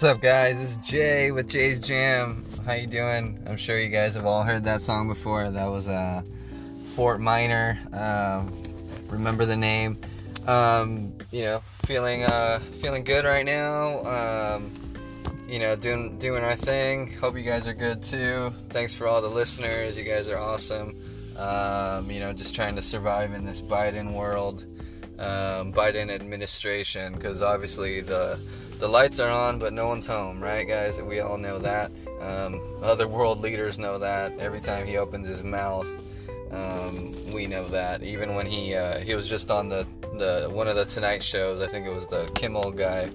What's up, guys? It's Jay with Jay's Jam. How you doing? I'm sure you guys have all heard that song before. That was uh, Fort Minor. Uh, remember the name? Um, you know, feeling uh, feeling good right now. Um, you know, doing doing our thing. Hope you guys are good too. Thanks for all the listeners. You guys are awesome. Um, you know, just trying to survive in this Biden world, um, Biden administration, because obviously the the lights are on, but no one's home, right, guys? We all know that. Um, other world leaders know that. Every time he opens his mouth, um, we know that. Even when he uh, he was just on the the one of the Tonight shows, I think it was the Kimmel guy,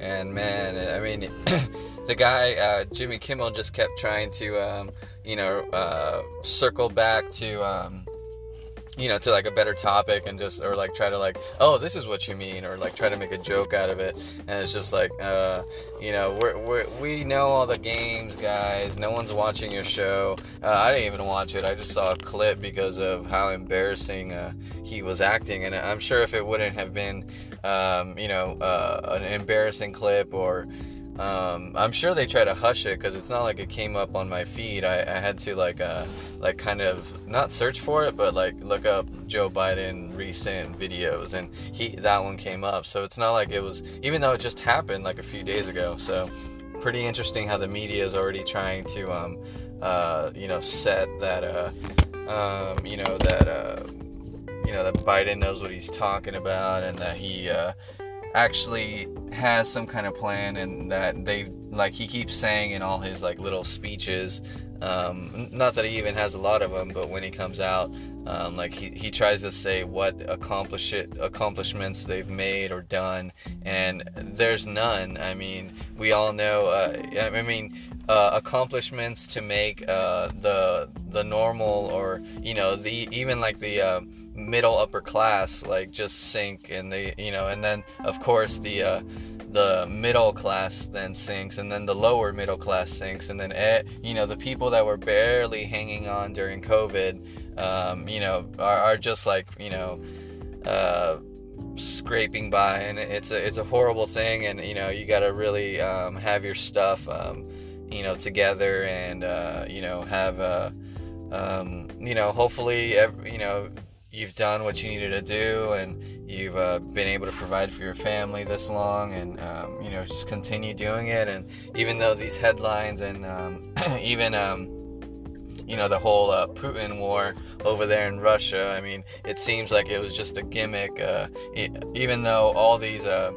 and man, I mean, the guy uh, Jimmy Kimmel just kept trying to um, you know uh, circle back to um, you know, to like a better topic and just, or like try to like, oh, this is what you mean, or like try to make a joke out of it. And it's just like, uh, you know, we're, we're, we know all the games, guys. No one's watching your show. Uh, I didn't even watch it. I just saw a clip because of how embarrassing uh, he was acting. And I'm sure if it wouldn't have been, um, you know, uh, an embarrassing clip or, um, I'm sure they try to hush it because it's not like it came up on my feed. I, I had to like uh, like kind of not search for it, but like look up Joe Biden recent videos, and he that one came up. So it's not like it was even though it just happened like a few days ago. So pretty interesting how the media is already trying to um, uh, you know set that uh, um, you know that uh, you know that Biden knows what he's talking about and that he uh, actually has some kind of plan and that they like he keeps saying in all his like little speeches um, not that he even has a lot of them but when he comes out um, like he, he tries to say what accomplish it, accomplishments they've made or done and there's none. I mean we all know uh, i mean uh, accomplishments to make uh, the the normal or you know the even like the uh, middle upper class like just sink and they you know and then of course the uh, the middle class then sinks and then the lower middle class sinks and then eh, you know the people that were barely hanging on during covid um, you know are, are, just like you know uh, scraping by and it's a it's a horrible thing and you know you got to really um, have your stuff um, you know together and uh, you know have a um, you know hopefully every, you know you've done what you needed to do and you've uh, been able to provide for your family this long and um, you know just continue doing it and even though these headlines and um, even um, you know the whole uh, Putin war over there in Russia. I mean it seems like it was just a gimmick uh, even though all these uh,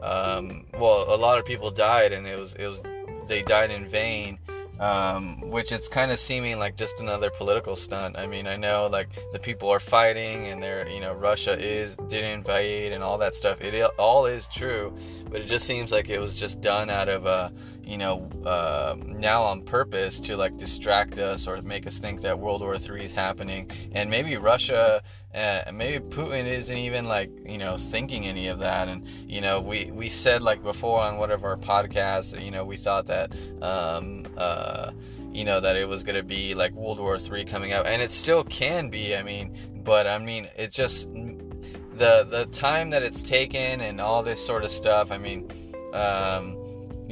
um, well a lot of people died and it was it was they died in vain um, which it's kind of seeming like just another political stunt. I mean, I know like the people are fighting and they're, you know, Russia is did invade and all that stuff. It all is true, but it just seems like it was just done out of, uh, you know, uh, now on purpose to like distract us or make us think that World War III is happening, and maybe Russia uh, maybe Putin isn't even like you know thinking any of that. And you know, we we said like before on one of our podcasts, you know, we thought that um, uh, you know that it was gonna be like World War Three coming up, and it still can be. I mean, but I mean, it just the the time that it's taken and all this sort of stuff. I mean. Um,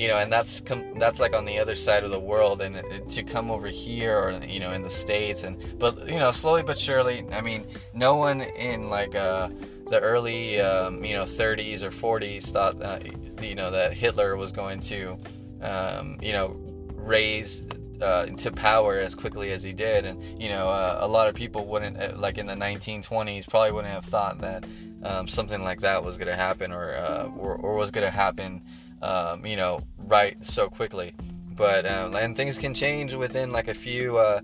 you know, and that's com- that's like on the other side of the world, and it, to come over here or you know in the states, and but you know slowly but surely. I mean, no one in like uh, the early um, you know 30s or 40s thought uh, you know that Hitler was going to um, you know raise uh, to power as quickly as he did, and you know uh, a lot of people wouldn't uh, like in the 1920s probably wouldn't have thought that um, something like that was going to happen or, uh, or, or was going to happen um, you know, right so quickly. But uh, and things can change within like a few, uh,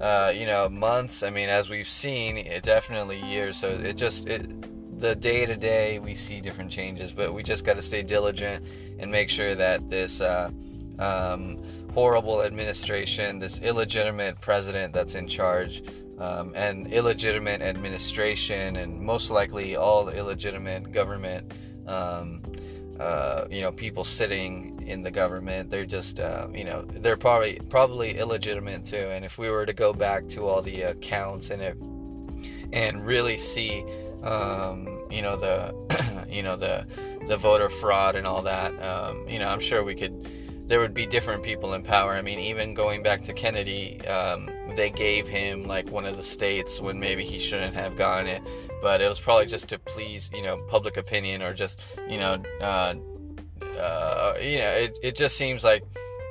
uh, you know, months. I mean, as we've seen, it definitely years. So it just it, the day to day we see different changes, but we just got to stay diligent and make sure that this uh, um, horrible administration, this illegitimate president that's in charge, um, and illegitimate administration, and most likely all illegitimate government. Um, uh, you know people sitting in the government they're just uh, you know they're probably probably illegitimate too and if we were to go back to all the accounts and it and really see um, you know the you know the the voter fraud and all that. Um, you know, I'm sure we could. There would be different people in power. I mean, even going back to Kennedy, um, they gave him like one of the states when maybe he shouldn't have gotten it, but it was probably just to please, you know, public opinion or just, you know, uh, uh, you know, it, it just seems like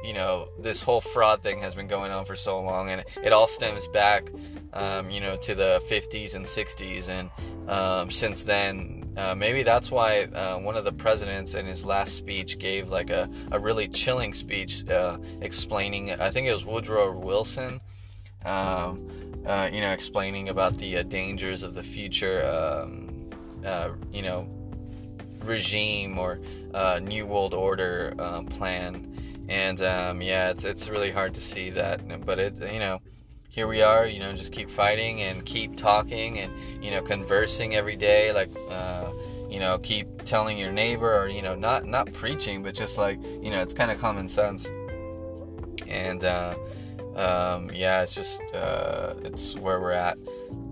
you know, this whole fraud thing has been going on for so long, and it all stems back, um, you know, to the 50s and 60s, and um, since then, uh, maybe that's why uh, one of the presidents in his last speech gave like a, a really chilling speech uh, explaining, I think it was Woodrow Wilson, um, uh, you know, explaining about the uh, dangers of the future, um, uh, you know, regime or New World Order plan and um, yeah, it's it's really hard to see that, but it you know, here we are. You know, just keep fighting and keep talking and you know conversing every day, like. Uh, you know, keep telling your neighbor, or you know, not not preaching, but just like you know, it's kind of common sense. And uh, um, yeah, it's just uh, it's where we're at.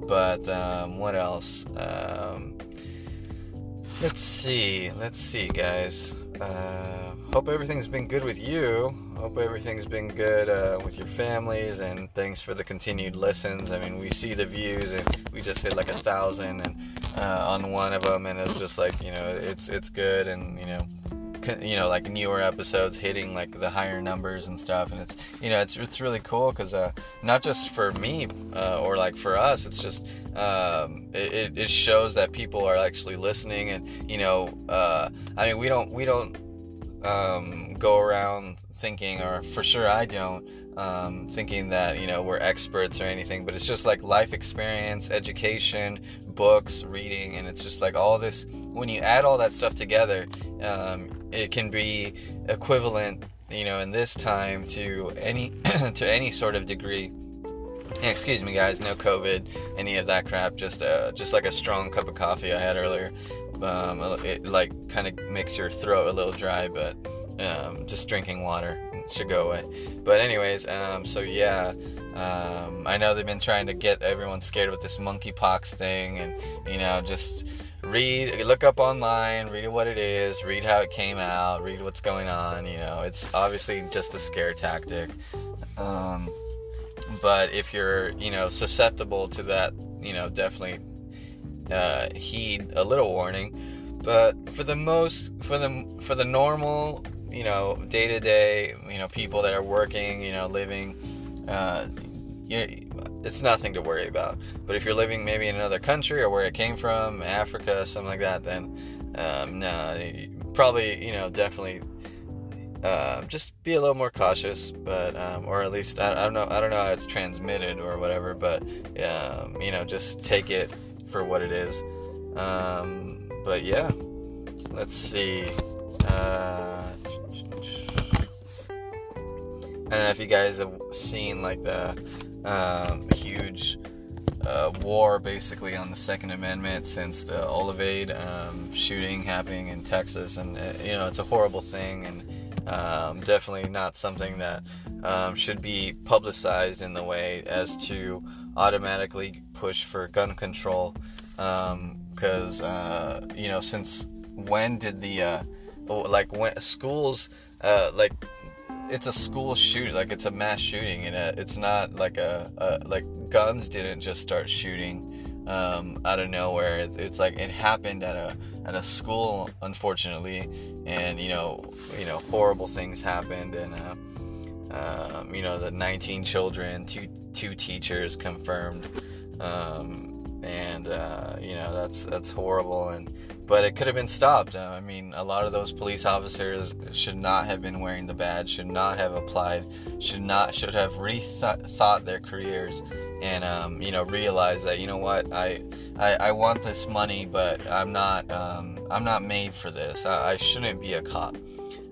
But um, what else? Um, let's see, let's see, guys. Uh, hope everything's been good with you. Hope everything's been good uh, with your families, and thanks for the continued listens. I mean, we see the views, and we just hit like a thousand, and uh, on one of them, and it's just like you know, it's it's good, and you know, you know like newer episodes hitting like the higher numbers and stuff and it's you know it's it's really cool because uh, not just for me uh, or like for us it's just um, it, it shows that people are actually listening and you know uh, I mean we don't we don't um, go around thinking or for sure I don't um, thinking that you know we're experts or anything but it's just like life experience education books reading and it's just like all this when you add all that stuff together um, it can be equivalent, you know, in this time to any to any sort of degree. Excuse me, guys. No COVID, any of that crap. Just uh, just like a strong cup of coffee I had earlier. Um, it like kind of makes your throat a little dry, but um, just drinking water should go away. But anyways, um, so yeah, um, I know they've been trying to get everyone scared with this monkeypox thing, and you know just read look up online read what it is read how it came out read what's going on you know. It's obviously just a scare tactic. Um, but if you're you know susceptible to that you know definitely uh, heed a little warning. But for the most for the for the normal you know day to day you know people that are working you know living uh, you, it's nothing to worry about. But if you're living maybe in another country or where it came from, Africa, something like that, then um, no, probably you know definitely uh, just be a little more cautious. But um, or at least I, I, don't know I don't know how it's transmitted or whatever. But um, you know just take it for what it is. Um, but yeah, let's see. Uh, I don't know if you guys have seen like the um, huge uh, war basically on the Second Amendment since the Uvalde um, shooting happening in Texas, and uh, you know it's a horrible thing, and um, definitely not something that um, should be publicized in the way as to automatically push for gun control, because um, uh, you know since when did the uh, like when schools uh, like it's a school shoot like it's a mass shooting and uh, it's not like a, a, like guns didn't just start shooting um, out of nowhere. It's, it's, like it happened at a at a school unfortunately and you know you know horrible things happened and uh, um, you know the 19 children two two teachers confirmed um, and uh, you know that's that's horrible and but it could have been stopped. Uh, I mean, a lot of those police officers should not have been wearing the badge, should not have applied, should not should have rethought their careers, and um, you know realize that you know what I, I, I want this money, but I'm not um, I'm not made for this. I, I shouldn't be a cop,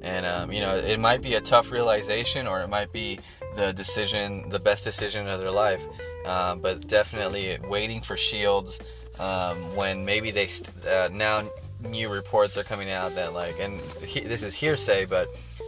and um, you know it might be a tough realization, or it might be the decision, the best decision of their life. Uh, but definitely waiting for shields um, when maybe they st- uh, now new reports are coming out that like and he, this is hearsay but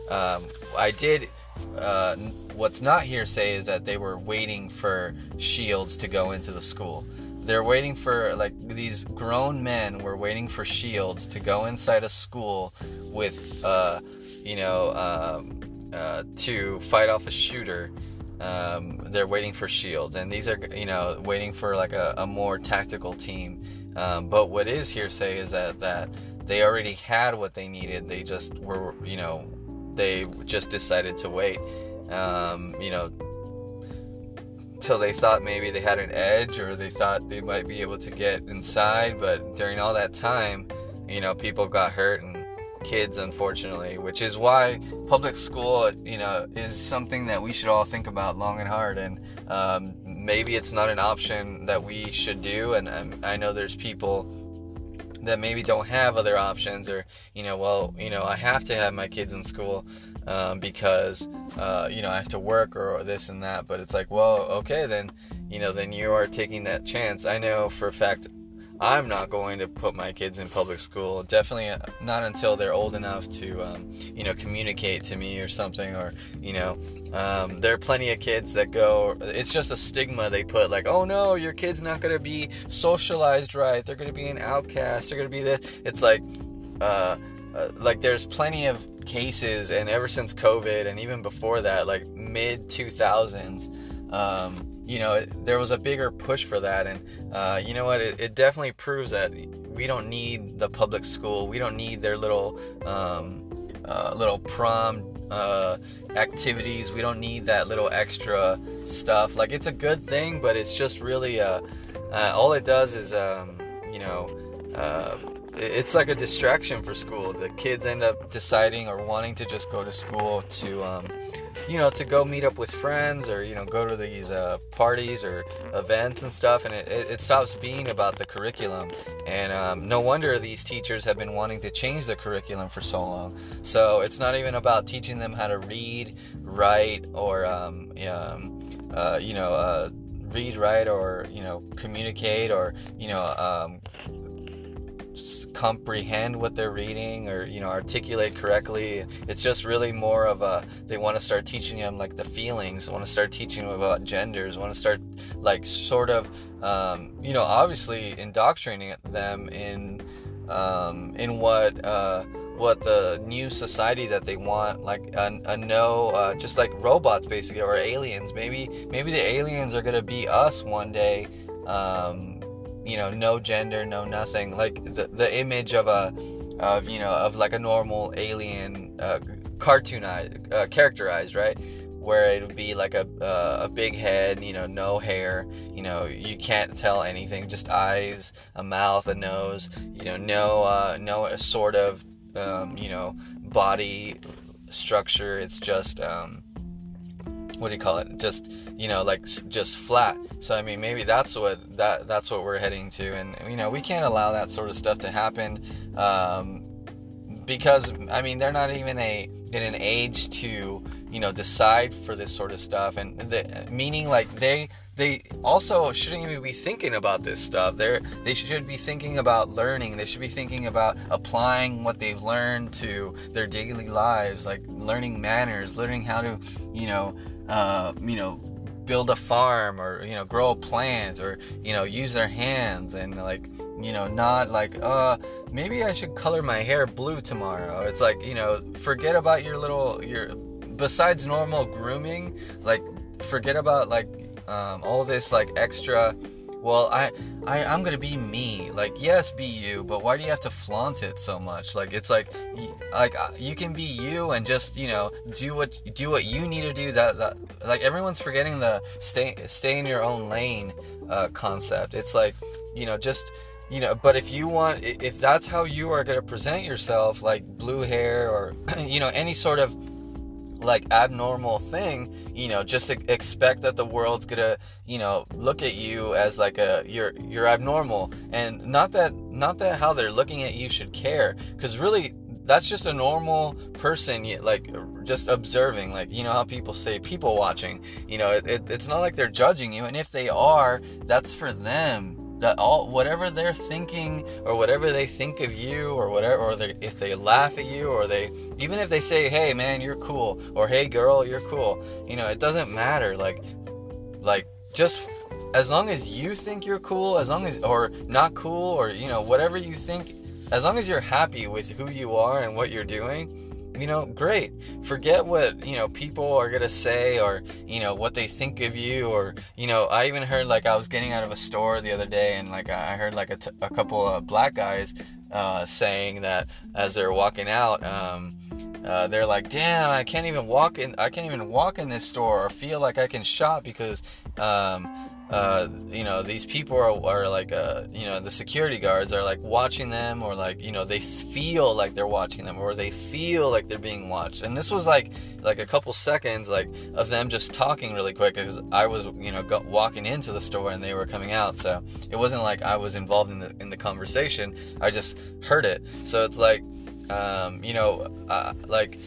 um, i did uh, what's not hearsay is that they were waiting for shields to go into the school. They're waiting for like these grown men were waiting for shields to go inside a school with uh you know um, uh, to fight off a shooter um, they're waiting for shields and these are you know waiting for like a, a more tactical team. Um, but what is hearsay is that that they already had what they needed. They just were you know they just decided to wait. Um, you know till they thought maybe they had an edge or they thought they might be able to get inside. But during all that time you know people got hurt and kids unfortunately which is why public school you know is something that we should all think about long and hard and um, maybe it's not an option that we should do and um, i know there's people that maybe don't have other options or you know well you know i have to have my kids in school um, because uh, you know I have to work or, or this and that. But it's like, well, okay, then you know, then you are taking that chance. I know for a fact I'm not going to put my kids in public school. Definitely not until they're old enough to, um, you know, communicate to me or something. Or, you know, um, there are plenty of kids that go. It's just a stigma they put, like, oh no, your kid's not going to be socialized right. They're going to be an outcast. They're going to be the. It's like, uh, uh, like there's plenty of cases, and ever since COVID, and even before that, like mid 2000s, um, you know, it, there was a bigger push for that. And uh, you know what? It, it, definitely proves that we don't need the public school. We don't need their little um, uh, little prom uh, activities. We don't need that little extra stuff. Like it's a good thing, but it's just really uh, uh, all it does is um, you know uh, it's like a distraction for school. The kids end up deciding or wanting to just go to school to, um, you know, to go meet up with friends or you know go to these uh, parties or events and stuff, and it, it, stops being about the curriculum. And um, no wonder these teachers have been wanting to change the curriculum for so long. So it's not even about teaching them how to read, write, or um, um, uh, you know. Uh, read, write, or you know, communicate, or you know, um, comprehend what they're reading or you know articulate correctly. It's just really more of a they want to start teaching them like the feelings want to start teaching them about genders want to start like sort of um, you know obviously indoctrinating them in um, in what uh, what the new society that they want like a, a no uh, just like robots basically or aliens. Maybe maybe the aliens are gonna be us one day um, you know, no gender, no nothing. Like the the image of a of you know of like a normal alien uh, cartoonized uh, characterized right where it would be like a uh, a big head you know no hair you know you can't tell anything just eyes a mouth a nose you know no uh, no sort of um, you know body structure it's just um, what do you call it? Just you know like just flat. So i mean maybe that's what that that's what we're heading to. And you know we can't allow that sort of stuff to happen um, because i mean they're not even a in an age to you know decide for this sort of stuff. And the, meaning like they they also shouldn't even be thinking about this stuff. They're they should be thinking about learning. They should be thinking about applying what they've learned to their daily lives like learning manners learning how to you know uh, you know, build a farm or you know grow plants or you know use their hands and like you know not like uh maybe i should color my hair blue tomorrow. It's like you know forget about your little your besides normal grooming like forget about like um, all this like extra well I, I i'm gonna be me. Like yes be you but why do you have to flaunt it so much? Like it's like like uh, you can be you and just you know do what do what you need to do that, that like everyone's forgetting the stay stay in your own lane uh, concept. It's like you know just you know but if you want if that's how you are going to present yourself like blue hair or you know any sort of like abnormal thing you know just expect that the world's gonna you know look at you as like a you're you're abnormal. And not that not that how they're looking at you should care because really that's just a normal person like just observing like you know how people say people watching you know it, it, it's not like they're judging you and if they are that's for them that all whatever they're thinking or whatever they think of you or whatever or they, if they laugh at you or they even if they say hey man you're cool or hey girl you're cool you know it doesn't matter like like just as long as you think you're cool, as long as or not cool or you know whatever you think, as long as you're happy with who you are and what you're doing, you know, great. Forget what, you know, people are going to say or, you know, what they think of you or, you know, I even heard like I was getting out of a store the other day and like I heard like a, t- a couple of black guys uh, saying that as they're walking out, um, uh, they're like, damn, I can't even walk in, I can't even walk in this store or feel like I can shop because, um, uh, you know, these people are, are like, uh, you know, the security guards are like watching them, or like, you know, they feel like they're watching them, or they feel like they're being watched. And this was like, like a couple seconds, like of them just talking really quick, because I was, you know, go, walking into the store and they were coming out. So it wasn't like I was involved in the in the conversation. I just heard it. So it's like, um, you know, uh, like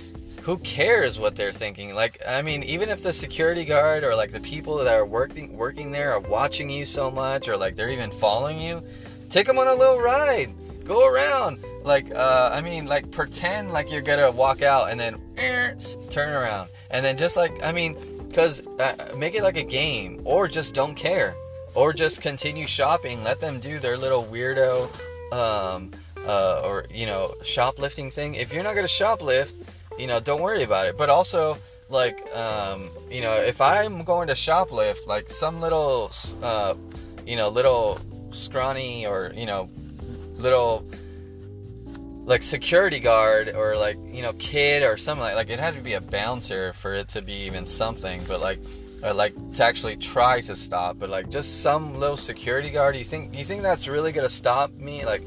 who cares what they're thinking? Like, I mean, even if the security guard or like the people that are working working there are watching you so much, or like they're even following you, take them on a little ride, go around. Like, uh, I mean, like pretend like you're gonna walk out and then eh, turn around, and then just like, I mean, cause uh, make it like a game, or just don't care, or just continue shopping. Let them do their little weirdo, um, uh, or you know, shoplifting thing. If you're not gonna shoplift you know, don't worry about it. But also, like, um, you know, if I'm going to shoplift, like some little, uh, you know, little scrawny or, you know, little, like security guard or like, you know, kid or something like, like it had to be a bouncer for it to be even something, but like, uh, like to actually try to stop, but like just some little security guard. You think you think that's really gonna stop me? Like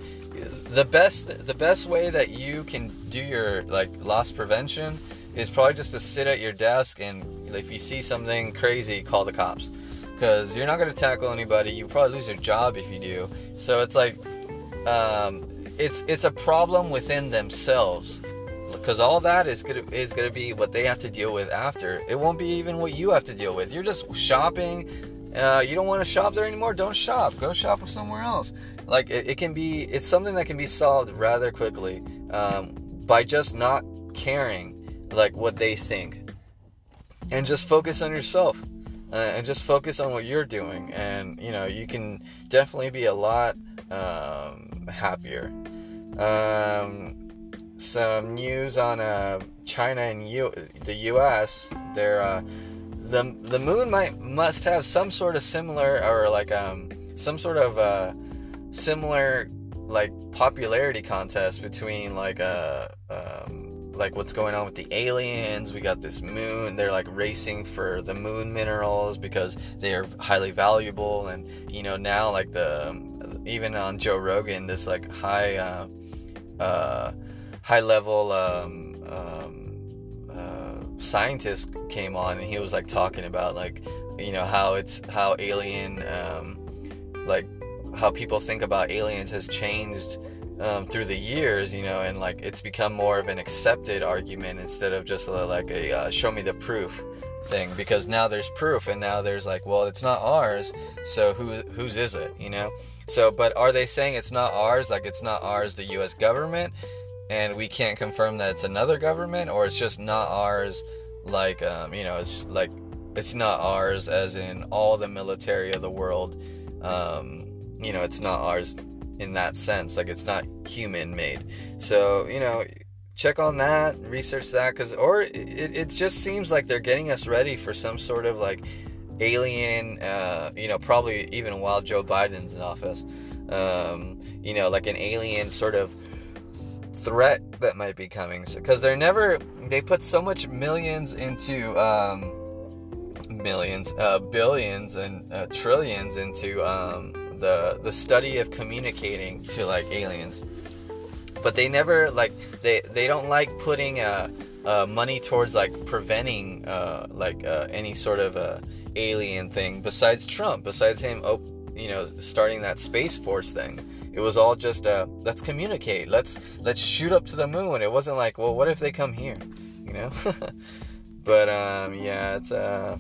the best the best way that you can do your like loss prevention is probably just to sit at your desk and if you see something crazy, call the cops. Because you're not gonna tackle anybody. You probably lose your job if you do. So it's like, um, it's it's a problem within themselves. Because all that is gonna is gonna be what they have to deal with after. It won't be even what you have to deal with. You're just shopping. Uh, you don't want to shop there anymore. Don't shop. Go shop somewhere else like it, it, can be it's something that can be solved rather quickly um, by just not caring like what they think and just focus on yourself uh, and just focus on what you're doing and you know you can definitely be a lot um, happier um, some news on uh, China and U- the U.S. They're uh, the the moon might must have some sort of similar or like um, some sort of uh, similar like popularity contest between like uh um, like what's going on with the aliens. We got this moon. They're like racing for the moon minerals because they are highly valuable. And you know now like the even on joe rogan this like high uh, uh high level um, um uh, scientist came on and he was like talking about like you know how it's how alien um like how people think about aliens has changed um, through the years, you know, and like it's become more of an accepted argument instead of just a, like a uh, show me the proof thing because now there's proof and now there's like well it's not ours so who whose is it you know? So but are they saying it's not ours? Like it's not ours the US government and we can't confirm that it's another government or it's just not ours like um, you know it's like it's not ours as in all the military of the world um, you know, it's not ours in that sense. Like it's not human made. So, you know, check on that, research that, because, or it, it just seems like they're getting us ready for some sort of like alien, uh, you know, probably even while Joe Biden's in office, um, you know, like an alien sort of threat that might be coming. Because so, they're never, they put so much millions into, um, millions, uh, billions, and uh, trillions into, um, the the study of communicating to like aliens. But they never like they they don't like putting uh, uh money towards like preventing uh like uh, any sort of uh alien thing besides Trump besides him oh you know starting that space force thing. It was all just uh let's communicate. Let's let's shoot up to the moon. It wasn't like well what if they come here you know? But um yeah it's uh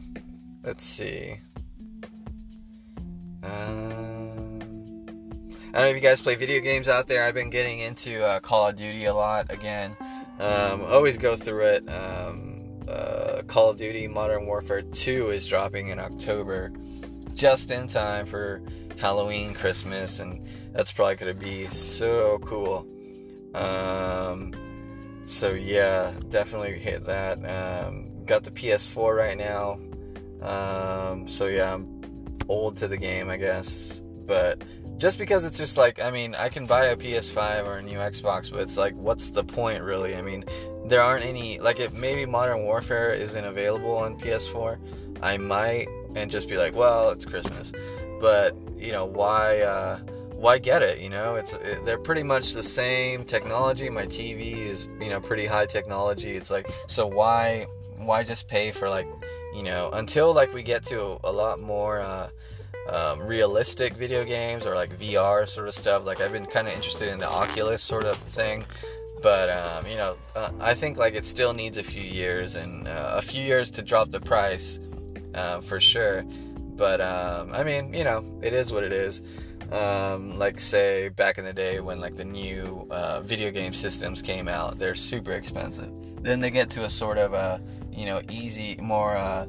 let's see. Uh I don't know if you guys play video games out there. I've been getting into uh, Call of Duty a lot again. Um, always go through it. Um, uh, Call of Duty Modern Warfare 2 is dropping in October. just in time for Halloween, Christmas, and that's probably gonna be so cool. Um, so yeah, definitely hit that. Um, got the PS4 right now. Um, so yeah, I'm old to the game, I guess. But just because it's just like, I mean, I can buy a PS5 or a new Xbox, but it's like, what's the point, really? I mean, there aren't any, like, if maybe Modern Warfare isn't available on PS4, I might and just be like, well, it's Christmas. But, you know, why, uh, why get it? You know, it's it, they're pretty much the same technology. My TV is you know pretty high technology. It's like so why why just pay for like you know until like we get to a lot more uh, um, realistic video games or like VR sort of stuff. Like I've been kind of interested in the Oculus sort of thing. But um, you know, uh, I think like it still needs a few years and uh, a few years to drop the price uh, for sure. But um, I mean, you know, it is what it is. Um, like say back in the day when like the new uh, video game systems came out, they're super expensive. Then they get to a sort of a you know easy, more uh,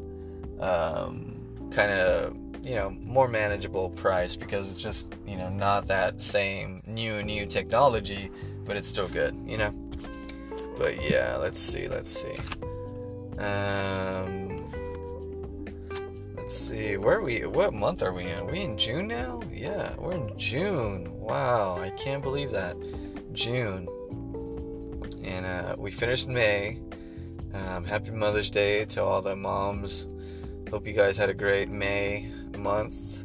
um, kind of you know more manageable price because it's just you know not that same new new technology, but it's still good, you know. But yeah, let's see, let's see. Um, Let's see, where we? What month are we in? Are we in June now? Yeah, we're in June. Wow, I can't believe that. June. And uh, we finished May. Um, happy Mother's Day to all the moms. Hope you guys had a great May month.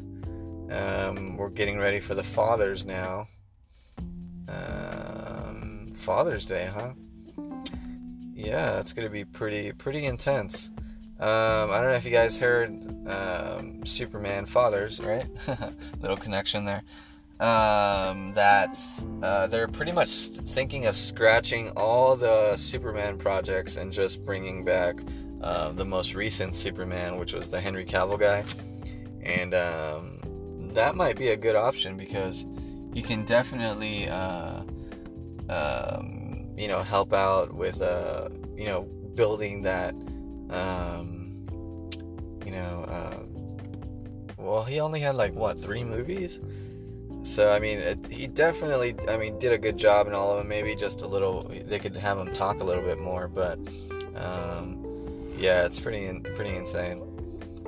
Um, we're getting ready for the fathers now. Um, Father's Day, huh? Yeah, that's gonna be pretty pretty intense. Um, I don't know if you guys heard um, Superman Fathers, right? Little connection there. Um, that uh, they're pretty much thinking of scratching all the Superman projects and just bringing back uh, the most recent Superman, which was the Henry Cavill guy. And um, that might be a good option because you can definitely, uh, um, you know, help out with, uh, you know, building that um, you know, uh, well, he only had like what three movies. So I mean, it, he definitely, I mean, did a good job in all of them. Maybe just a little, they could have him talk a little bit more, but um, yeah, it's pretty pretty insane.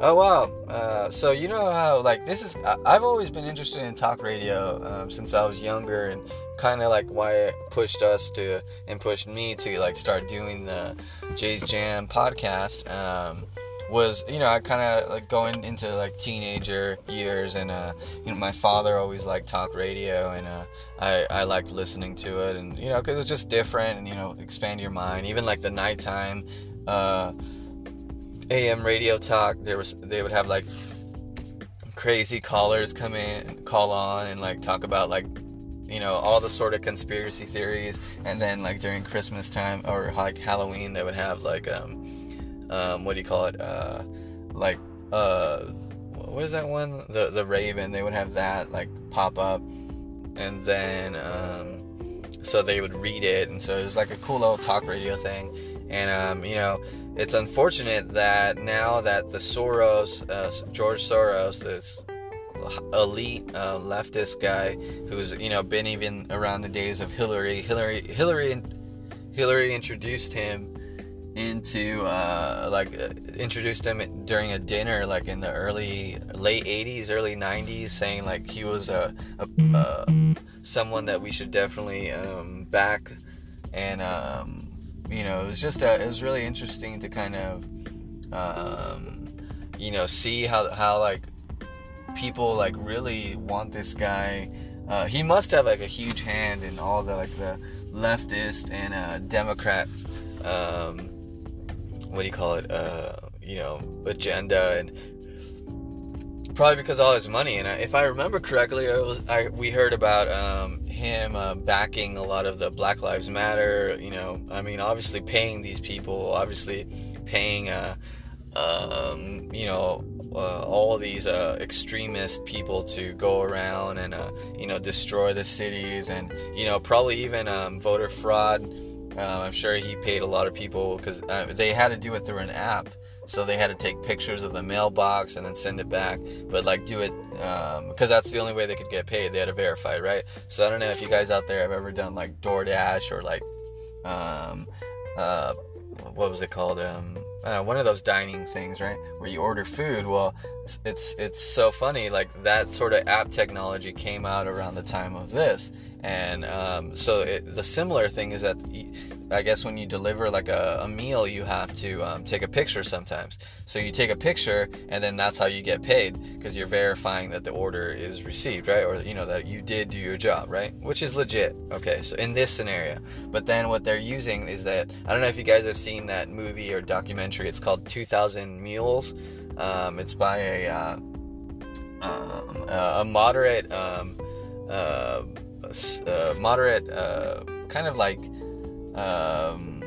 Oh wow! Uh, so you know how like this is? I've always been interested in talk radio um, since I was younger, and kind of like why it pushed us to and pushed me to like start doing the Jay's Jam podcast. Um, was you know I kind of like going into like teenager years and uh you know my father always liked talk radio and uh I I liked listening to it and you know because it's just different and you know expand your mind even like the nighttime uh AM radio talk, there was they would have like crazy callers come in, call on, and like talk about like you know all the sort of conspiracy theories. And then like during Christmas time or like Halloween, they would have like um, um what do you call it? Uh, like uh, what is that one? The the Raven. They would have that like pop up, and then um, so they would read it, and so it was like a cool little talk radio thing. And um, you know it's unfortunate that now that the Soros, uh, George Soros, this elite uh, leftist guy who's you know been even around the days of Hillary, Hillary, Hillary, Hillary introduced him into uh, like uh, introduced him during a dinner like in the early late 80s early 90s saying like he was a, a uh, someone that we should definitely um, back and um, you know, it was just a, it was really interesting to kind of, um, you know, see how how like people like really want this guy. Uh, he must have like a huge hand in all the like the leftist and uh, Democrat, um, what do you call it? Uh, you know, agenda and probably because all his money. And if I remember correctly, I was I we heard about um, him uh, backing a lot of the Black Lives Matter. You know, I mean, obviously paying these people, obviously paying, uh, um, you know, uh, all these uh, extremist people to go around and uh, you know destroy the cities and you know probably even um, voter fraud. Uh, I'm sure he paid a lot of people because they had to do it through an app. So they had to take pictures of the mailbox and then send it back. But like do it because um, that's the only way they could get paid. They had to verify, right? So I don't know if you guys out there have ever done like DoorDash or like um, uh, what was it called? Um, one of those dining things, right, where you order food. Well, it's it's so funny. Like that sort of app technology came out around the time of this, and um, so it, the similar thing is that I guess when you deliver like a, a meal, you have to um, take a picture sometimes. So you take a picture, and then that's how you get paid because you're verifying that the order is received, right? Or you know that you did do your job, right? Which is legit. Okay, so in this scenario, but then what they're using is that I don't know if you guys have seen that movie or documentary. It's called 2,000 Mules. Um, it's by a uh, um, a moderate um, uh, uh, moderate uh, kind of like um,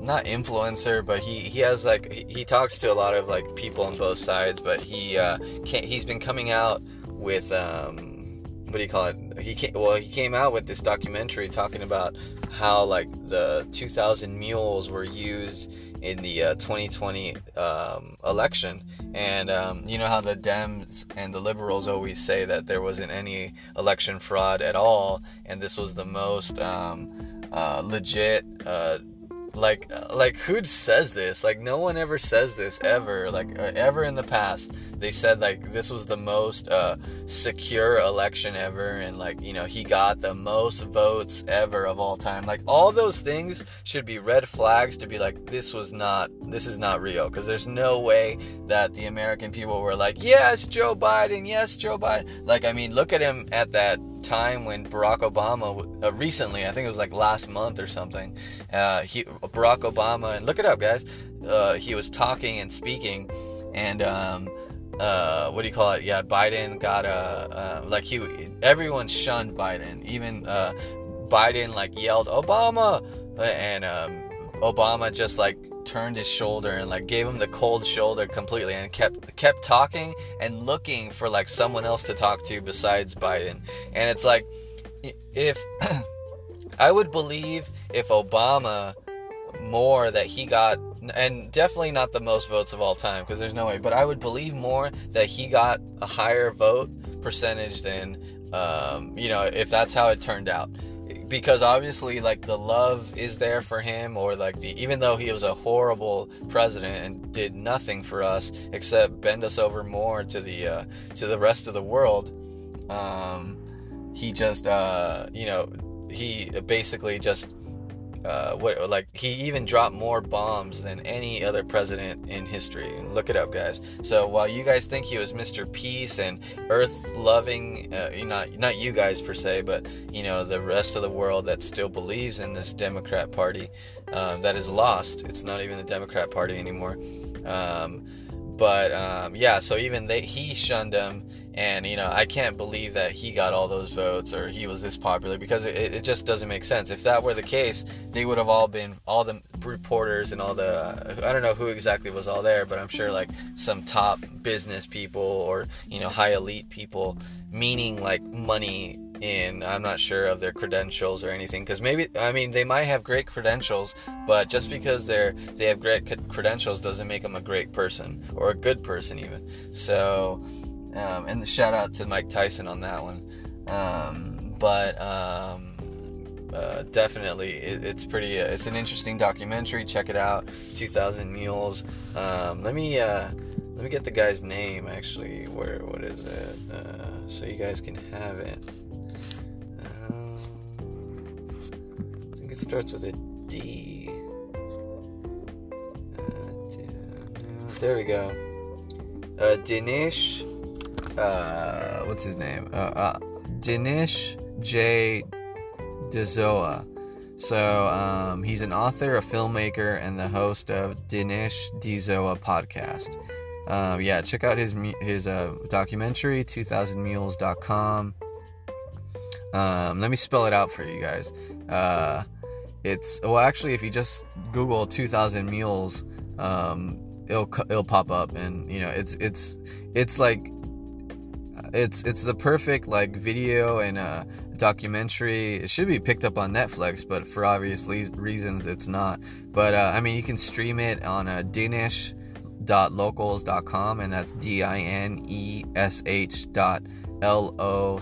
not influencer, but he he has like he, talks to a lot of like people on both sides. But he uh, can't, he's been coming out with um, what do you call it? He came, well he came out with this documentary talking about how like the 2,000 mules were used in the uh, 2020 um, election. And um, you know how the Dems and the liberals always say that there wasn't any election fraud at all, and this was the most um, uh, legit uh, like like who says this? Like no one ever says this ever. Like uh, ever in the past they said like this was the most uh, secure election ever and like you know he got the most votes ever of all time. Like all those things should be red flags to be like this was not this is not real. Because there's no way that the american people were like yes joe biden yes joe biden. Like i mean look at him at that time when Barack Obama uh, recently, I think it was like last month or something, uh, he Barack Obama and look it up, guys. Uh, he was talking and speaking, and um, uh, what do you call it? Yeah, Biden got a uh, like he everyone shunned Biden, even uh, Biden like yelled Obama, and um, Obama just like turned his shoulder and like gave him the cold shoulder completely and kept kept talking and looking for like someone else to talk to besides Biden. And it's like if I would believe if Obama more that he got and definitely not the most votes of all time because there's no way but i would believe more that he got a higher vote percentage than um, you know if that's how it turned out because obviously like the love is there for him or like the even though he was a horrible president and did nothing for us except bend us over more to the uh, to the rest of the world um, he just uh, you know he basically just uh, what like he even dropped more bombs than any other president in history. Look it up, guys. So while you guys think he was Mr. Peace and Earth loving, uh, not not you guys per se, but you know the rest of the world that still believes in this Democrat Party um, that is lost. It's not even the Democrat Party anymore. Um, but um, yeah, so even they he shunned him and, you know, I can't believe that he got all those votes or he was this popular because it, it just doesn't make sense. If that were the case, they would have all been, all the reporters and all the, uh, I don't know who exactly was all there, but I'm sure like some top business people or, you know, high elite people, meaning like money in i'm not sure of their credentials or anything because maybe i mean they might have great credentials but just because they're they have great credentials doesn't make them a great person or a good person even so um, and the shout out to Mike Tyson on that one. Um, but um, uh, definitely, it, it's pretty. Uh, it's an interesting documentary. Check it out. 2,000 Mules. Um, let me uh, let me get the guy's name. Actually, where what is it? Uh, so you guys can have it. Um, I think it starts with a D. Uh, there we go. Uh, Dinesh uh, what's his name? Uh, uh, Dinesh J. D'Souza. So um, he's an author, a filmmaker, and the host of Dinesh D'Souza podcast. Um, yeah, check out his his uh, documentary, 2000mules.com. Um, let me spell it out for you guys. Uh, it's well, actually, if you just Google 2000 mules, um, it'll it'll pop up, and you know, it's it's it's like it's it's the perfect like video and uh, documentary. It should be picked up on Netflix, but for obvious reasons, it's not. But uh, I mean, you can stream it on uh, Dinesh dinesh.locals.com and that's d-i-n-e-s-h dot l-o-c-a-l-s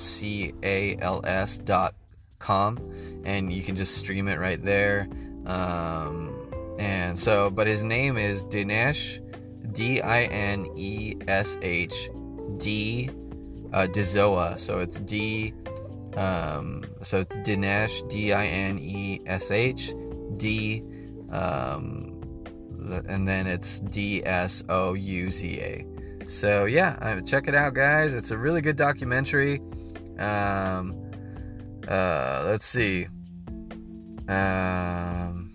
dot com and you can just stream it right there um, and so but his name is dinesh d-i-n-e-s-h d uh, Dizoa. So it's D. Um, so it's Dinesh, D I N E S H, D, um, and then it's D S O U Z A. So yeah, check it out, guys. It's a really good documentary. Um, uh, let's see. Um,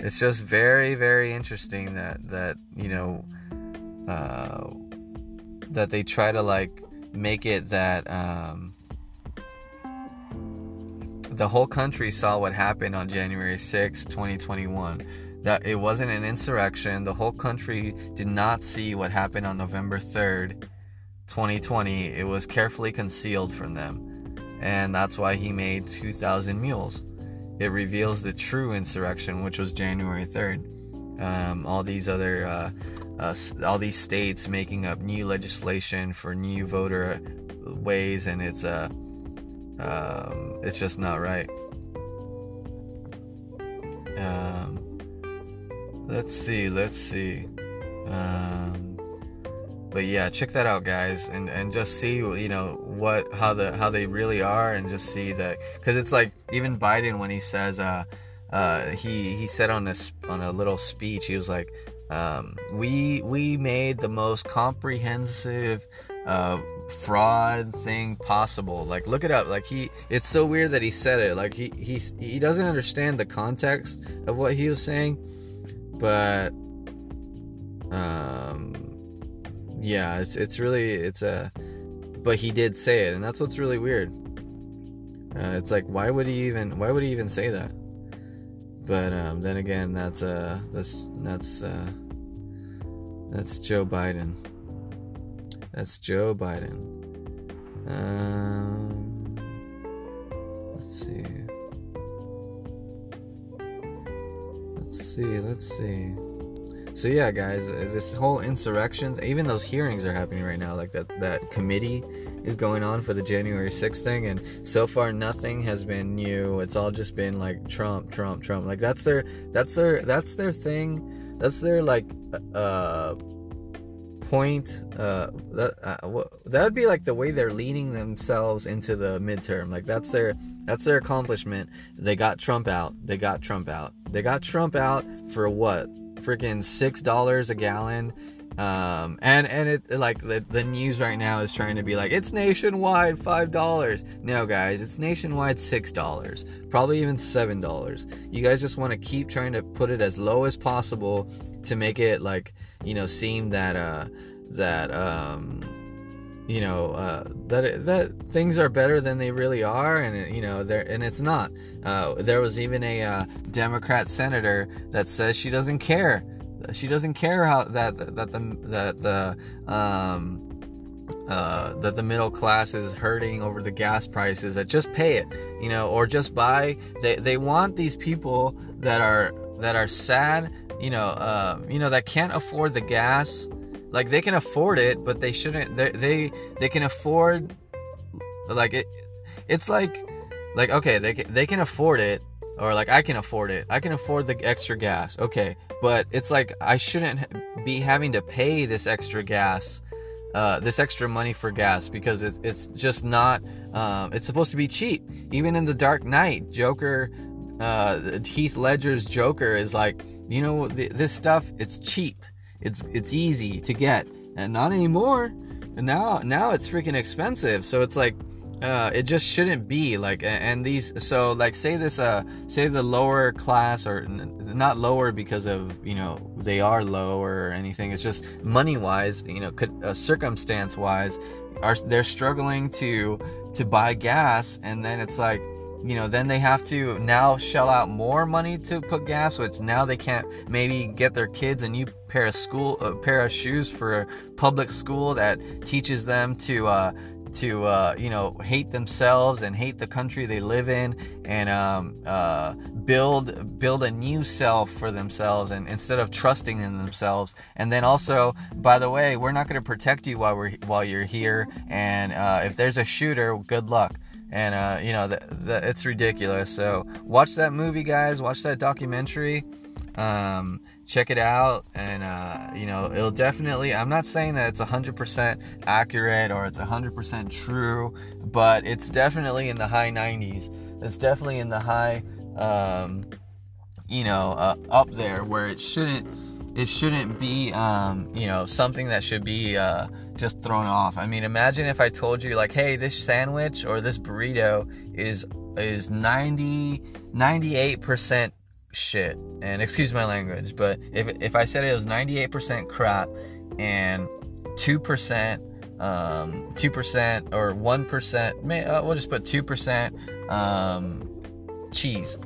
it's just very, very interesting that that you know. Uh, that they try to like make it that um, the whole country saw what happened on January 6, 2021. That it wasn't an insurrection. The whole country did not see what happened on November 3rd, 2020. It was carefully concealed from them. And that's why he made 2,000 Mules. It reveals the true insurrection, which was January 3rd. Um, all these other uh, uh, all these states making up new legislation for new voter ways, and it's uh, um, it's just not right. Um, let's see, let's see. Um, but yeah, check that out, guys, and and just see you know what how the how they really are, and just see that because it's like even Biden when he says uh. Uh, he he said on this on a little speech he was like um, we we made the most comprehensive uh, fraud thing possible. Like look it up. Like he, it's so weird that he said it. Like he he he doesn't understand the context of what he was saying, but um, yeah, it's it's really it's a, but he did say it, and that's what's really weird. Uh, it's like why would he even why would he even say that? But um, then again, that's uh that's that's uh that's Joe Biden. That's Joe Biden. Um, let's see. Let's see. Let's see. So yeah, guys, this whole insurrections, even those hearings are happening right now. Like that that committee is going on for the January 6th thing, and so far nothing has been new. It's all just been like Trump, Trump, Trump. Like that's their that's their that's their thing. That's their like uh point uh that uh, that would be like the way they're leading themselves into the midterm. Like that's their that's their accomplishment. They got trump out. They got trump out. They got trump out for what? Freaking six dollars a gallon um and and it like the, the news right now is trying to be like it's nationwide five dollars no guys it's nationwide six dollars probably even seven dollars you guys just want to keep trying to put it as low as possible to make it like you know seem that uh that um you know uh, that that things are better than they really are, and you know there and it's not. Uh, there was even a uh, Democrat senator that says she doesn't care. She doesn't care how that that the that the um, uh, that the middle class is hurting over the gas prices. That just pay it, you know, or just buy. They they want these people that are that are sad you know, uh, you know that can't afford the gas. Like they can afford it, but they shouldn't. They they they can afford, like it. It's like, like okay, they they can afford it, or like I can afford it. I can afford the extra gas. Okay, but it's like I shouldn't be having to pay this extra gas. Uh, this extra money for gas because it's it's just not um, it's supposed to be cheap. Even in the dark knight joker uh, heath ledger's joker is like you know this stuff it's cheap. It's it's easy to get. And not anymore. And now now it's freaking expensive. So it's like uh, it just shouldn't be like and these so like say this uh say the lower class or not lower because of you know they are low or anything. It's just money wise you know uh, circumstance wise are they're struggling to to buy gas and then it's like you know, then they have to now shell out more money to put gas, which now they can't maybe get their kids a new pair of school, a pair of shoes for public school that teaches them to, uh, to uh, you know hate themselves and hate the country they live in and um, uh, build build a new self for themselves and instead of trusting in themselves. And then also by the way we're not going to protect you while we're while you're here. And uh, if there's a shooter good luck. And uh, you know it's ridiculous. So watch that movie guys. Watch that documentary. Um, check it out and uh, you know it'll definitely i'm not saying that it's 100% accurate or it's 100% true but it's definitely in the high 90s it's definitely in the high um, you know uh, up there where it shouldn't it shouldn't be um, you know something that should be uh, just thrown off. I mean imagine if i told you like hey this sandwich or this burrito is is 90 98% shit. And excuse my language, but if, if I said it was 98% crap and 2%, um, 2% or 1%, may, uh, we'll just put 2% um, cheese.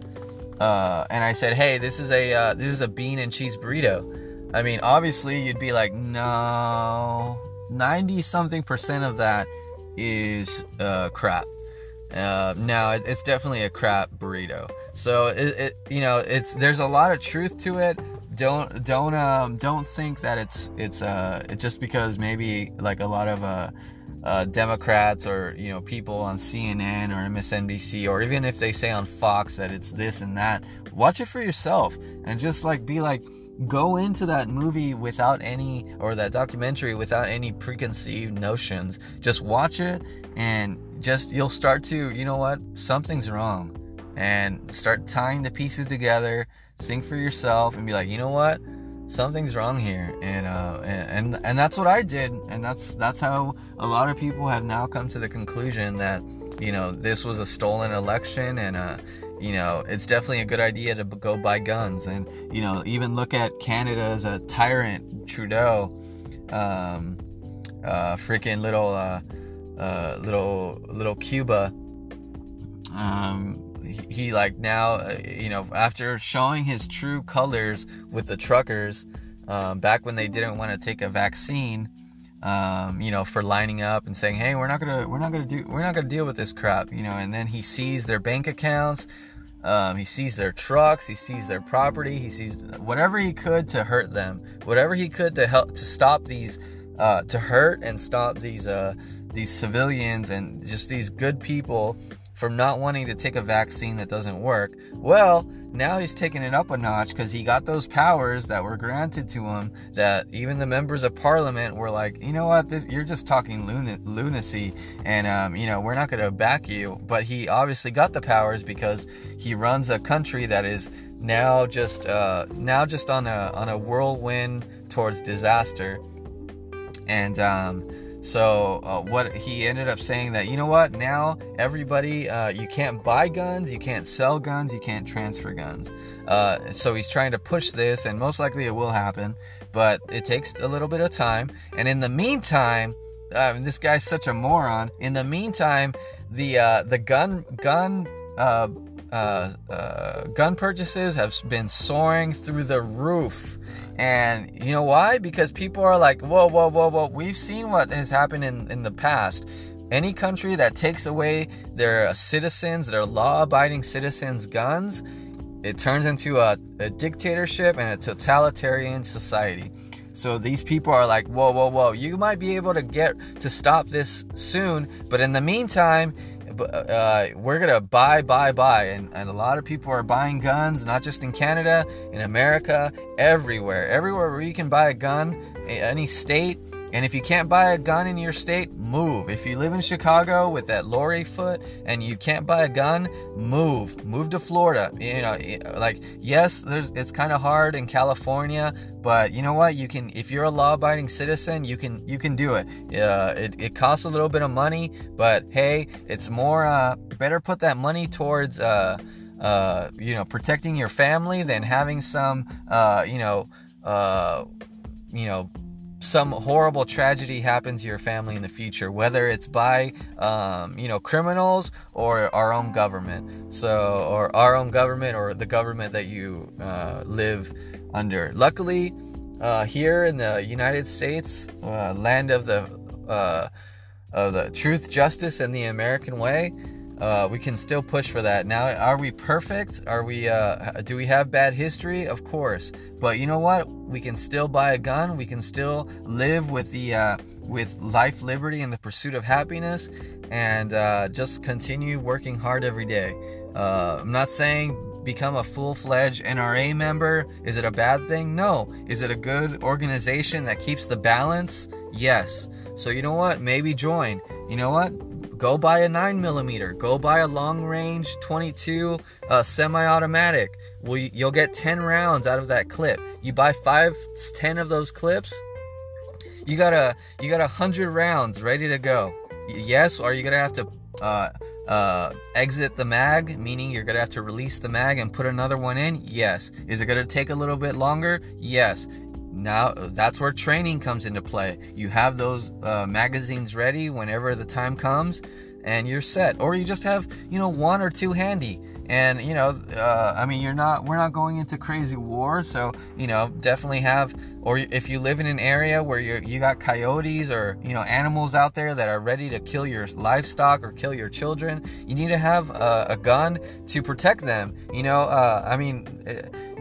Uh, and I said, hey, this is a uh, this is a bean and cheese burrito. I mean, obviously, you'd be like, no, 90 something percent of that is uh, crap. Uh, no, it's definitely a crap burrito. So it, it, you know, it's there's a lot of truth to it. Don't don't um don't think that it's it's uh it just because maybe like a lot of uh, uh Democrats or you know people on CNN or MSNBC or even if they say on Fox that it's this and that, watch it for yourself and just like be like go into that movie without any or that documentary without any preconceived notions. Just watch it and just you'll start to you know what? Something's wrong and start tying the pieces together think for yourself and be like you know what something's wrong here and uh and, and and that's what i did and that's that's how a lot of people have now come to the conclusion that you know this was a stolen election and uh you know, it's definitely a good idea to go buy guns. And, you know, even look at Canada as a tyrant, Trudeau, um, uh, freaking little, uh, uh, little, little Cuba. Um, he, like now, uh, you know, after showing his true colors with the truckers, um, back when they didn't want to take a vaccine, um, you know, for lining up and saying, "Hey, we're not gonna, we're not gonna do, we're not gonna deal with this crap," you know. And then he sees their bank accounts, um, he sees their trucks, he sees their property, he sees whatever he could to hurt them, whatever he could to help to stop these, uh, to hurt and stop these, uh, these civilians and just these good people from not wanting to take a vaccine that doesn't work. Well, now he's taking it up a notch because he got those powers that were granted to him that even the members of parliament were like, you know what, this, you're just talking lunacy, and um, you know we're not going to back you. But he obviously got the powers because he runs a country that is now just uh, now just on a on a whirlwind towards disaster, and. Um, so uh, what he ended up saying that you know what now everybody uh, you can't buy guns, you can't sell guns, you can't transfer guns. Uh, so he's trying to push this, and most likely it will happen, but it takes a little bit of time. And in the meantime, uh, this guy's such a moron. In the meantime, the uh, the gun gun uh, gun purchases have been soaring through the roof. And you know why? Because people are like, whoa, whoa, whoa, whoa. We've seen what has happened in, in the past. Any country that takes away their citizens, their law abiding citizens' guns, it turns into a, a dictatorship and a totalitarian society. So these people are like, whoa, whoa, whoa, you might be able to get to stop this soon, but in the meantime, uh, we're gonna buy, buy, buy, and, and a lot of people are buying guns, not just in Canada, in America, everywhere, everywhere where you can buy a gun, any state. And if you can't buy a gun in your state, move. If you live in Chicago with that Lori Lightfoot and you can't buy a gun, move. Move to Florida. You know, like yes, there's it's kind of hard in California, but you know what? You can if you're a law-abiding citizen, you can you can do it. Uh, it, it costs a little bit of money, but hey, it's more uh, better put that money towards uh, uh, you know protecting your family than having some uh, you know uh, you know some horrible tragedy happen to your family in the future, whether it's by, um, you know, criminals or our own government. So, or our own government or the government that you uh, live under. Luckily, uh, here in the United States, uh, land of the uh, of the truth, justice, and the American way, uh, we can still push for that. Now, are we perfect? Are we? Uh, do we have bad history? Of course, but you know what? We can still buy a gun. We can still live with the uh, with life, liberty, and the pursuit of happiness, and just continue working hard every day. I'm not saying become a full-fledged NRA member. Is it a bad thing? No. Is it a good organization that keeps the balance? Yes. So you know what? Maybe join. You know what? Go buy a 9 millimeter. Go buy a long range 22 uh, semi-automatic. Well, you'll get 10 rounds out of that clip. You buy five, 10 of those clips. You got a you got a hundred rounds ready to go. Yes, are you gonna have to uh, uh, exit the mag, meaning you're gonna have to release the mag and put another one in? Yes. Is it gonna take a little bit longer? Yes. Now that's where training comes into play. You have those uh, magazines ready whenever the time comes, and you're set. Or you just have you know one or two handy. And you know, uh, I mean, you're not. We're not going into crazy war, so you know, definitely have. Or if you live in an area where you you got coyotes or you know animals out there that are ready to kill your livestock or kill your children, you need to have a, a gun to protect them. You know, uh, I mean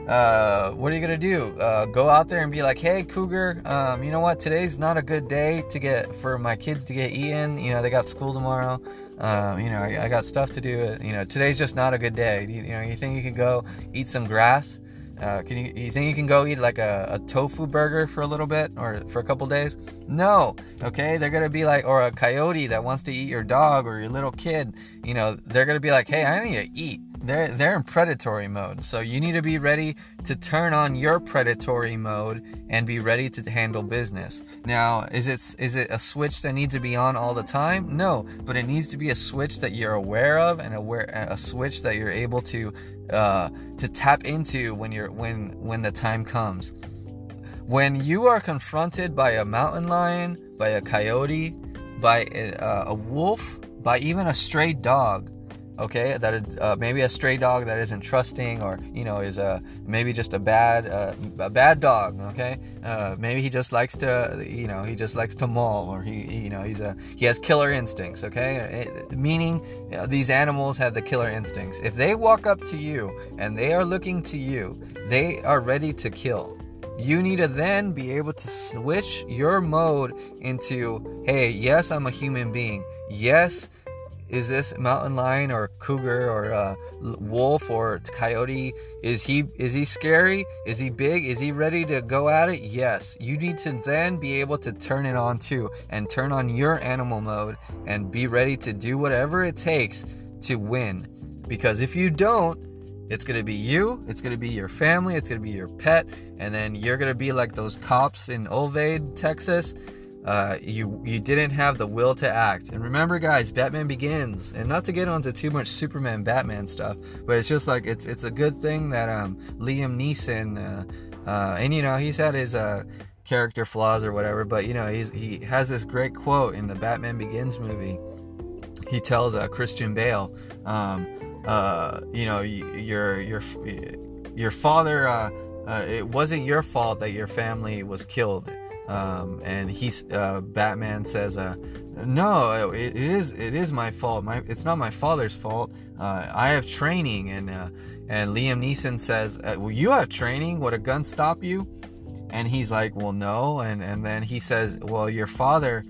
uh, what are you gonna do? Uh, go out there and be like, "Hey, cougar, um, you know what? Today's not a good day to get for my kids to get eaten. You know, they got school tomorrow. Um, you know, I, I, got stuff to do. You know, today's just not a good day. You, you know, you think you could go eat some grass? Uh, can you, you think you can go eat like a, a, tofu burger for a little bit or for a couple days? No. Okay, they're gonna be like, or a coyote that wants to eat your dog or your little kid. You know, they're gonna be like, hey, I need to eat they're they're in predatory mode. So you need to be ready to turn on your predatory mode and be ready to handle business. Now, is it is it a switch that needs to be on all the time? No, but it needs to be a switch that you're aware of and aware a switch that you're able to uh, to tap into when you're when when the time comes. When you are confronted by a mountain lion, by a coyote, by a, uh, a wolf, by even a stray dog, okay that uh, maybe a stray dog that isn't trusting or you know is a maybe just a bad uh, a bad dog okay? Uh, maybe he just likes to you know he just likes to maul or he, you know he's a he has killer instincts okay? It, meaning you know, these animals have the killer instincts. If they walk up to you and they are looking to you they are ready to kill. You need to then be able to switch your mode into hey yes i'm a human being. Yes is this mountain lion or cougar or uh, wolf or coyote? Is he is he scary? Is he big? Is he ready to go at it? Yes. You need to then be able to turn it on too and turn on your animal mode and be ready to do whatever it takes to win. Because if you don't it's going to be you, it's going to be your family, it's going to be your pet, and then you're going to be like those cops in Uvalde, Texas, uh, you you didn't have the will to act. And remember, guys, Batman Begins, and not to get onto too much Superman Batman stuff, but it's just like it's it's a good thing that um, Liam Neeson, uh, uh, and you know he's had his uh, character flaws or whatever, but you know he's he has this great quote in the Batman Begins movie. He tells uh, Christian Bale, um, uh, you know, your your your father. it wasn't your fault that your family was killed um, and he's uh, Batman says, uh, "No, it, it is it is my fault. My it's not my father's fault. Uh, I have training." And uh, and Liam Neeson says, uh, "Well, you have training. Would a gun stop you?" And he's like, "Well, no." And and then he says, "Well, your father."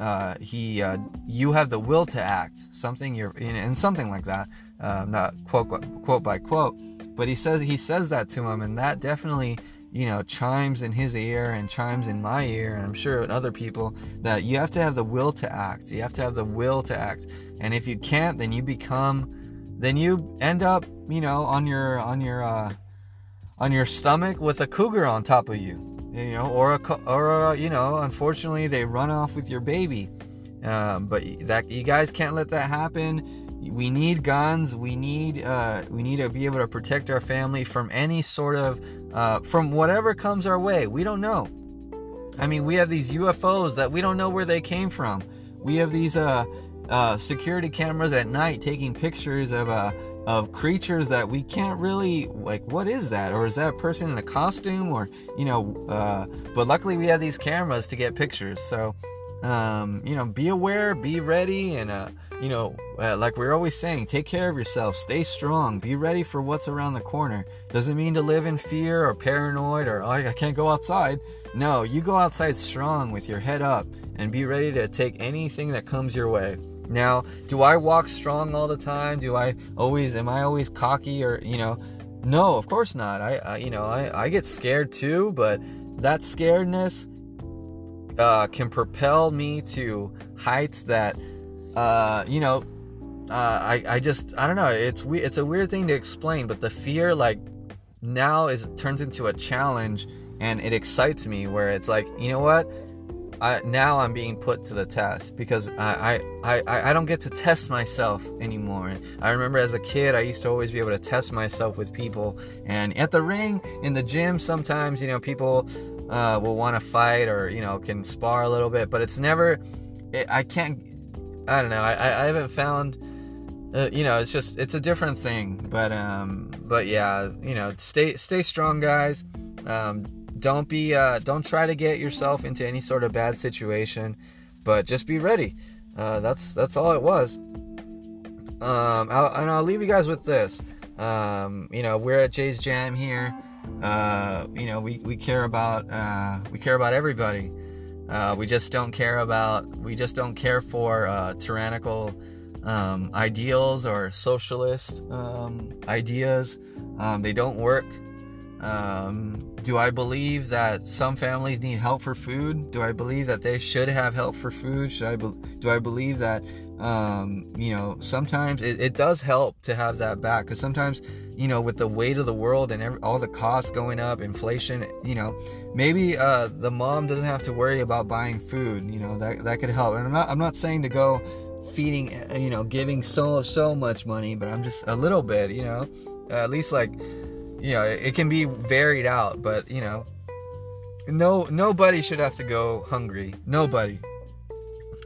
Uh, he, you have the will to act, something you're, and something like that, not quote quote by quote, but he says he says that to him, and that definitely you know, chimes in his ear and chimes in my ear, and I'm sure in other people, that you have to have the will to act. You have to have the will to act. And if you can't, then you become, then you end up, you know, on your, on your, uh, on your stomach with a cougar on top of you, you know, or a, or a, you know, unfortunately they run off with your baby. Um, but that you guys can't let that happen we need guns we need uh, we need to be able to protect our family from any sort of uh, from whatever comes our way we don't know. I mean we have these ufos that we don't know where they came from. We have these uh, uh security cameras at night taking pictures of uh, of creatures that we can't really like what is that? Or is that a person in a costume or you know uh, but luckily we have these cameras to get pictures. So um, you know, be aware, be ready, and uh, you know, uh, like we're always saying, take care of yourself, stay strong, be ready for what's around the corner. Doesn't mean to live in fear or paranoid or oh, I can't go outside. No, you go outside strong with your head up and be ready to take anything that comes your way. Now, do I walk strong all the time? Do I always am I always cocky or you know? No, of course not. I, I you know I, I get scared too, but that scaredness uh, can propel me to heights that uh, you know uh, I I just I don't know. It's we it's a weird thing to explain, but the fear like now is turns into a challenge and it excites me where it's like you know what I, now I'm being put to the test because I, I, I, I don't get to test myself anymore. I remember as a kid, I used to always be able to test myself with people. And at the ring, in the gym, sometimes, you know, people uh, will want to fight or, you know, can spar a little bit, but it's never, it, I can't, I don't know, I, I haven't found, uh, you know, it's just, it's a different thing. But, um, but yeah, you know, stay, stay strong, guys. Um, don't be uh, don't try to get yourself into any sort of bad situation but just be ready uh, that's that's all it was um, I'll, and I'll leave you guys with this um, you know we're at Jay's Jam here uh, you know we, we care about uh, we care about everybody uh, we just don't care about we just don't care for uh, tyrannical um, ideals or socialist um, ideas um, they don't work um, do I believe that some families need help for food? Do I believe that they should have help for food? Should I be, do I believe that um, you know sometimes it, it, does help to have that back because sometimes you know with the weight of the world and every, all the costs going up, inflation, you know maybe uh, the mom doesn't have to worry about buying food. You know that that could help. And I'm not I'm not saying to go feeding you know giving so so much money, but I'm just a little bit. You know at least like you know, it, can be varied out, but you know, no nobody should have to go hungry. Nobody.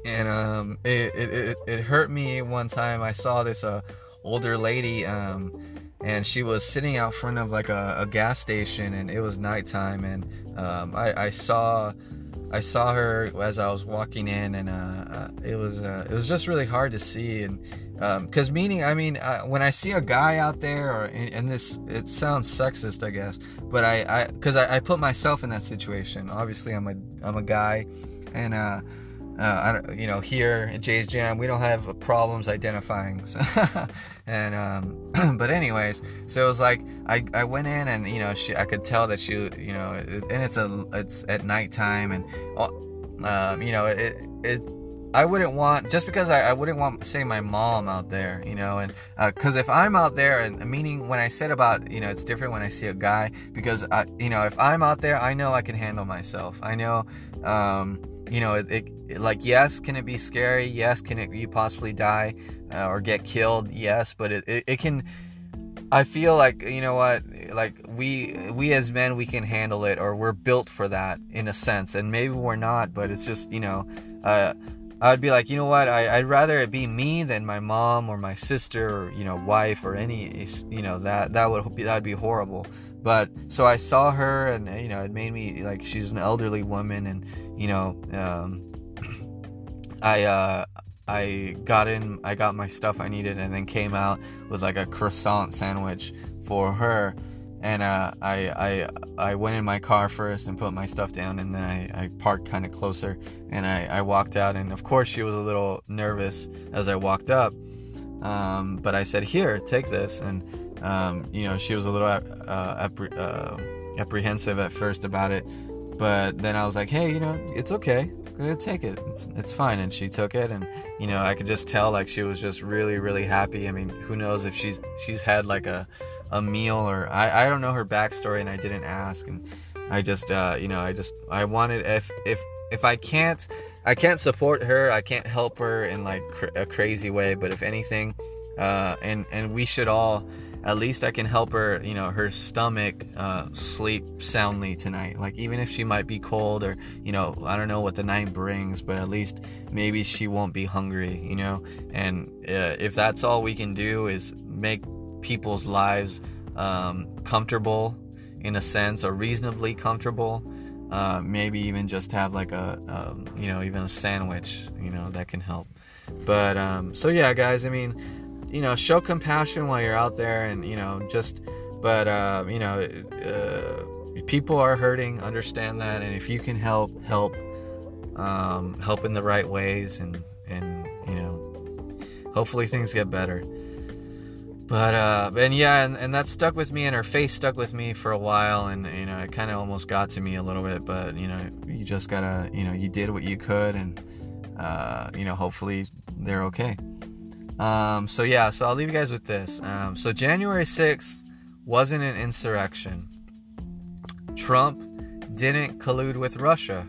And um, it, it, it, it hurt me one time. I saw this uh, older lady, um, and she was sitting out front of like a, a gas station, and it was nighttime, and um, I, I saw. I saw her as I was walking in, and uh, uh, it was uh, it was just really hard to see, and because um, meaning i mean uh, when i see a guy out there or and this it sounds sexist i guess but i because I, I, I, put myself in that situation obviously i'm a i'm a guy and uh, uh I, you know here at jay's jam we don't have problems identifying so and um but anyways so it was like i i went in and you know she i could tell that she you know and it's a it's at nighttime and um, you know it it I wouldn't want just because I, I wouldn't want say my mom out there, you know, and because uh, if I'm out there, and meaning when I said about you know it's different when I see a guy because I you know if I'm out there, I know I can handle myself. I know, um, you know, it, it like yes, can it be scary? Yes, can it you possibly die uh, or get killed? Yes, but it, it, it can. I feel like you know what, like we we as men we can handle it, or we're built for that in a sense, and maybe we're not, but it's just you know. Uh, I'd be like, you know what? I, would rather it be me than my mom or my sister or you know wife or any you know that that would be that'd be horrible. But so I saw her and you know it made me like she's an elderly woman and you know um, I uh, I got in I got my stuff I needed and then came out with like a croissant sandwich for her. And uh, I, I I went in my car first and put my stuff down, and then I, I parked kind of closer, and I, I walked out, and of course she was a little nervous as I walked up, um, but I said, "Here, take this," and um, you know she was a little uh, appre- uh, apprehensive at first about it, but then I was like, "Hey, you know, it's okay." Take it. It's, it's fine. And she took it, and you know, I could just tell like she was just really, really happy. I mean, who knows if she's she's had like a a meal or I, I don't know her backstory and I didn't ask and I just uh, you know I just I wanted if if if I can't I can't support her I can't help her in like cr- a crazy way but if anything uh, and and we should all at least I can help her you know her stomach uh, sleep soundly tonight like even if she might be cold or you know I don't know what the night brings but at least maybe she won't be hungry you know and uh, if that's all we can do is make people's lives um, comfortable in a sense or reasonably comfortable Uh, maybe even just have like a, um, you know, even a sandwich, you know, that can help. But um, so yeah, guys. I mean, you know, show compassion while you're out there, and you know, just. But uh, you know, uh, people are hurting. Understand that, and if you can help, help. Um, help in the right ways, and and you know, hopefully things get better. But uh, and yeah, and, and that stuck with me, and her face stuck with me for a while, and you know, it kind of almost got to me a little bit. But you know, you just gotta, you know, you did what you could, and uh, you know, hopefully they're okay. Um, so yeah, so I'll leave you guys with this. Um, so January 6th wasn't an insurrection. Trump didn't collude with Russia.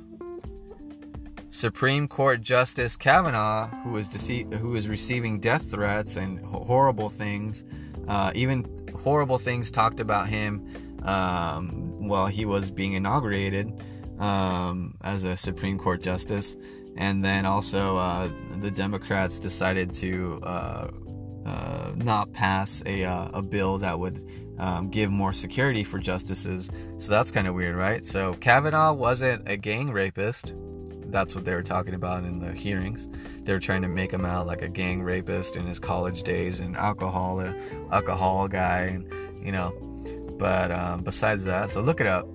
Supreme Court Justice Kavanaugh, who is dece- who is receiving death threats and horrible things, uh, even horrible things talked about him um, while he was being inaugurated um, as a Supreme Court justice, and then also uh, the Democrats decided to uh, uh not pass a, uh, a bill that would um, give more security for justices. So that's kind of weird, right? So Kavanaugh wasn't a gang rapist that's what they were talking about in the hearings. They were trying to make him out like a gang rapist in his college days and alcohol, alcohol guy, and you know. But um, besides that, so look it up.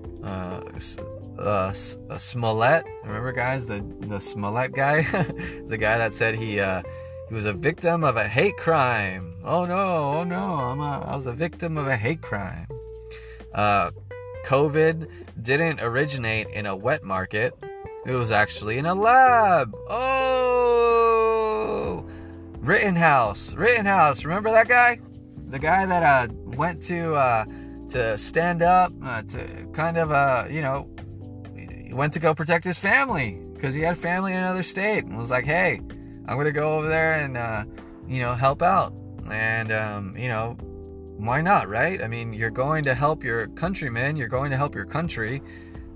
Uh, uh, Smollett, remember guys, the the Smollett guy, the guy that said he uh, he was a victim of a hate crime. Oh no, oh no, I'm a, I was a victim of a hate crime. Uh, COVID didn't originate in a wet market. It was actually in a lab. Oh, Rittenhouse. Rittenhouse. Remember that guy? The guy that uh, went to uh, to stand up uh, to kind of uh, you know went to go protect his family because he had family in another state and was like, hey, I'm gonna go over there and uh, you know help out. And um, you know why not, right? I mean, you're going to help your countrymen. You're going to help your country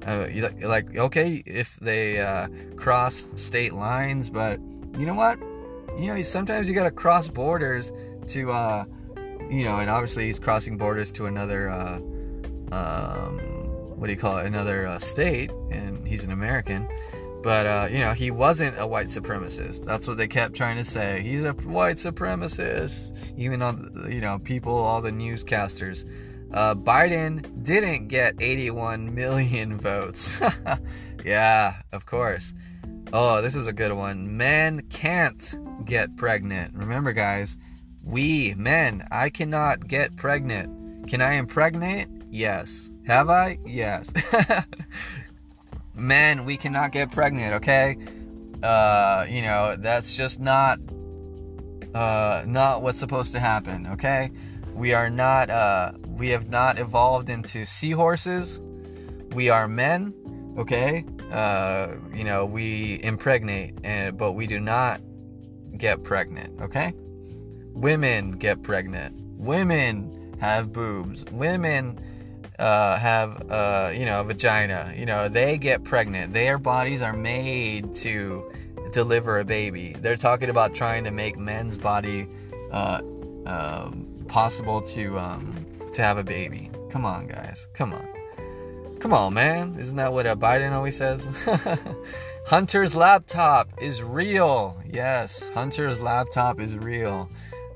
uh, like okay if they uh, cross state lines, but you know what? You know sometimes you gotta cross borders to, uh, you know, and obviously he's crossing borders to another, uh, um, what do you call it? Another uh, state, and he's an American. But uh, you know he wasn't a white supremacist. That's what they kept trying to say. He's a white supremacist. Even on you know people, all the newscasters uh, Biden didn't get 81 million votes. yeah, of course. Oh, this is a good one. Men can't get pregnant. Remember, guys, we men, I cannot get pregnant. Can I impregnate? Yes. Have I? Yes. men, we cannot get pregnant, okay? Uh, you know, that's just not uh not what's supposed to happen, okay? We are not uh we have not evolved into seahorses. We are men, okay? Uh, you know, we impregnate, and but we do not get pregnant, okay? Women get pregnant. Women have boobs. Women uh, have, uh, you know, a vagina. You know, they get pregnant. Their bodies are made to deliver a baby. They're talking about trying to make men's body uh, um, possible to um, to have a baby. Come on, guys. Come on. Come on, man. Isn't that what uh, Biden always says? Hunter's laptop is real. Yes, Hunter's laptop is real.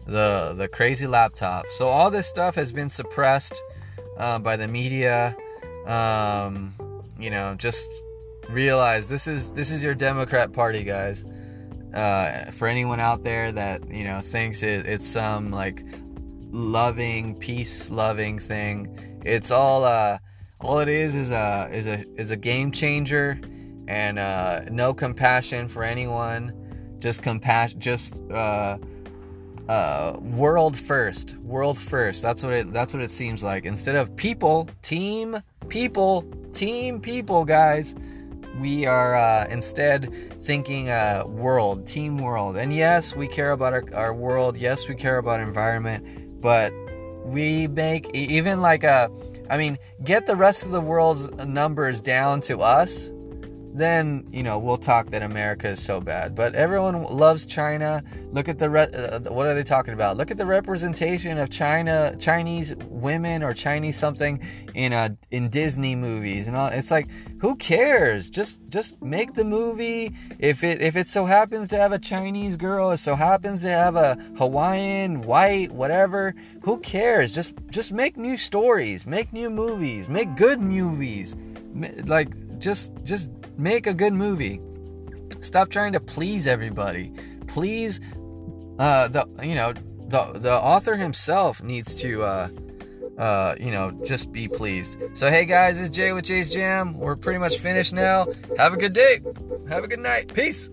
The the crazy laptop. So all this stuff has been suppressed uh, by the media. Um, you know, just realize this is this is your Democrat Party, guys. Uh, for anyone out there that you know thinks it, it's some like loving, peace loving thing. It's all uh, all it is is a is a is a game changer, and uh, no compassion for anyone. Just compassion, just uh, uh, world first, world first. That's what it that's what it seems like. Instead of people, team, people, team, people, guys. We are uh, instead thinking uh, world, team world. And yes, we care about our, our world. Yes, we care about environment but we make even like a I mean, get the rest of the world's numbers down to us. Then you know we'll talk that America is so bad. But everyone loves China. Look at the re- uh, what are they talking about? Look at the representation of China, Chinese women or Chinese something in a in Disney movies and all. It's like who cares? Just just make the movie. If it if it so happens to have a Chinese girl, it so happens to have a Hawaiian, white, whatever. Who cares? Just just make new stories, make new movies, make good movies. Like just just make a good movie. Stop trying to please everybody. Please uh the you know the the author himself needs to uh uh, you know, just be pleased. So, hey guys, is Jay with Jay's Jam. We're pretty much finished now. Have a good day. Have a good night. Peace.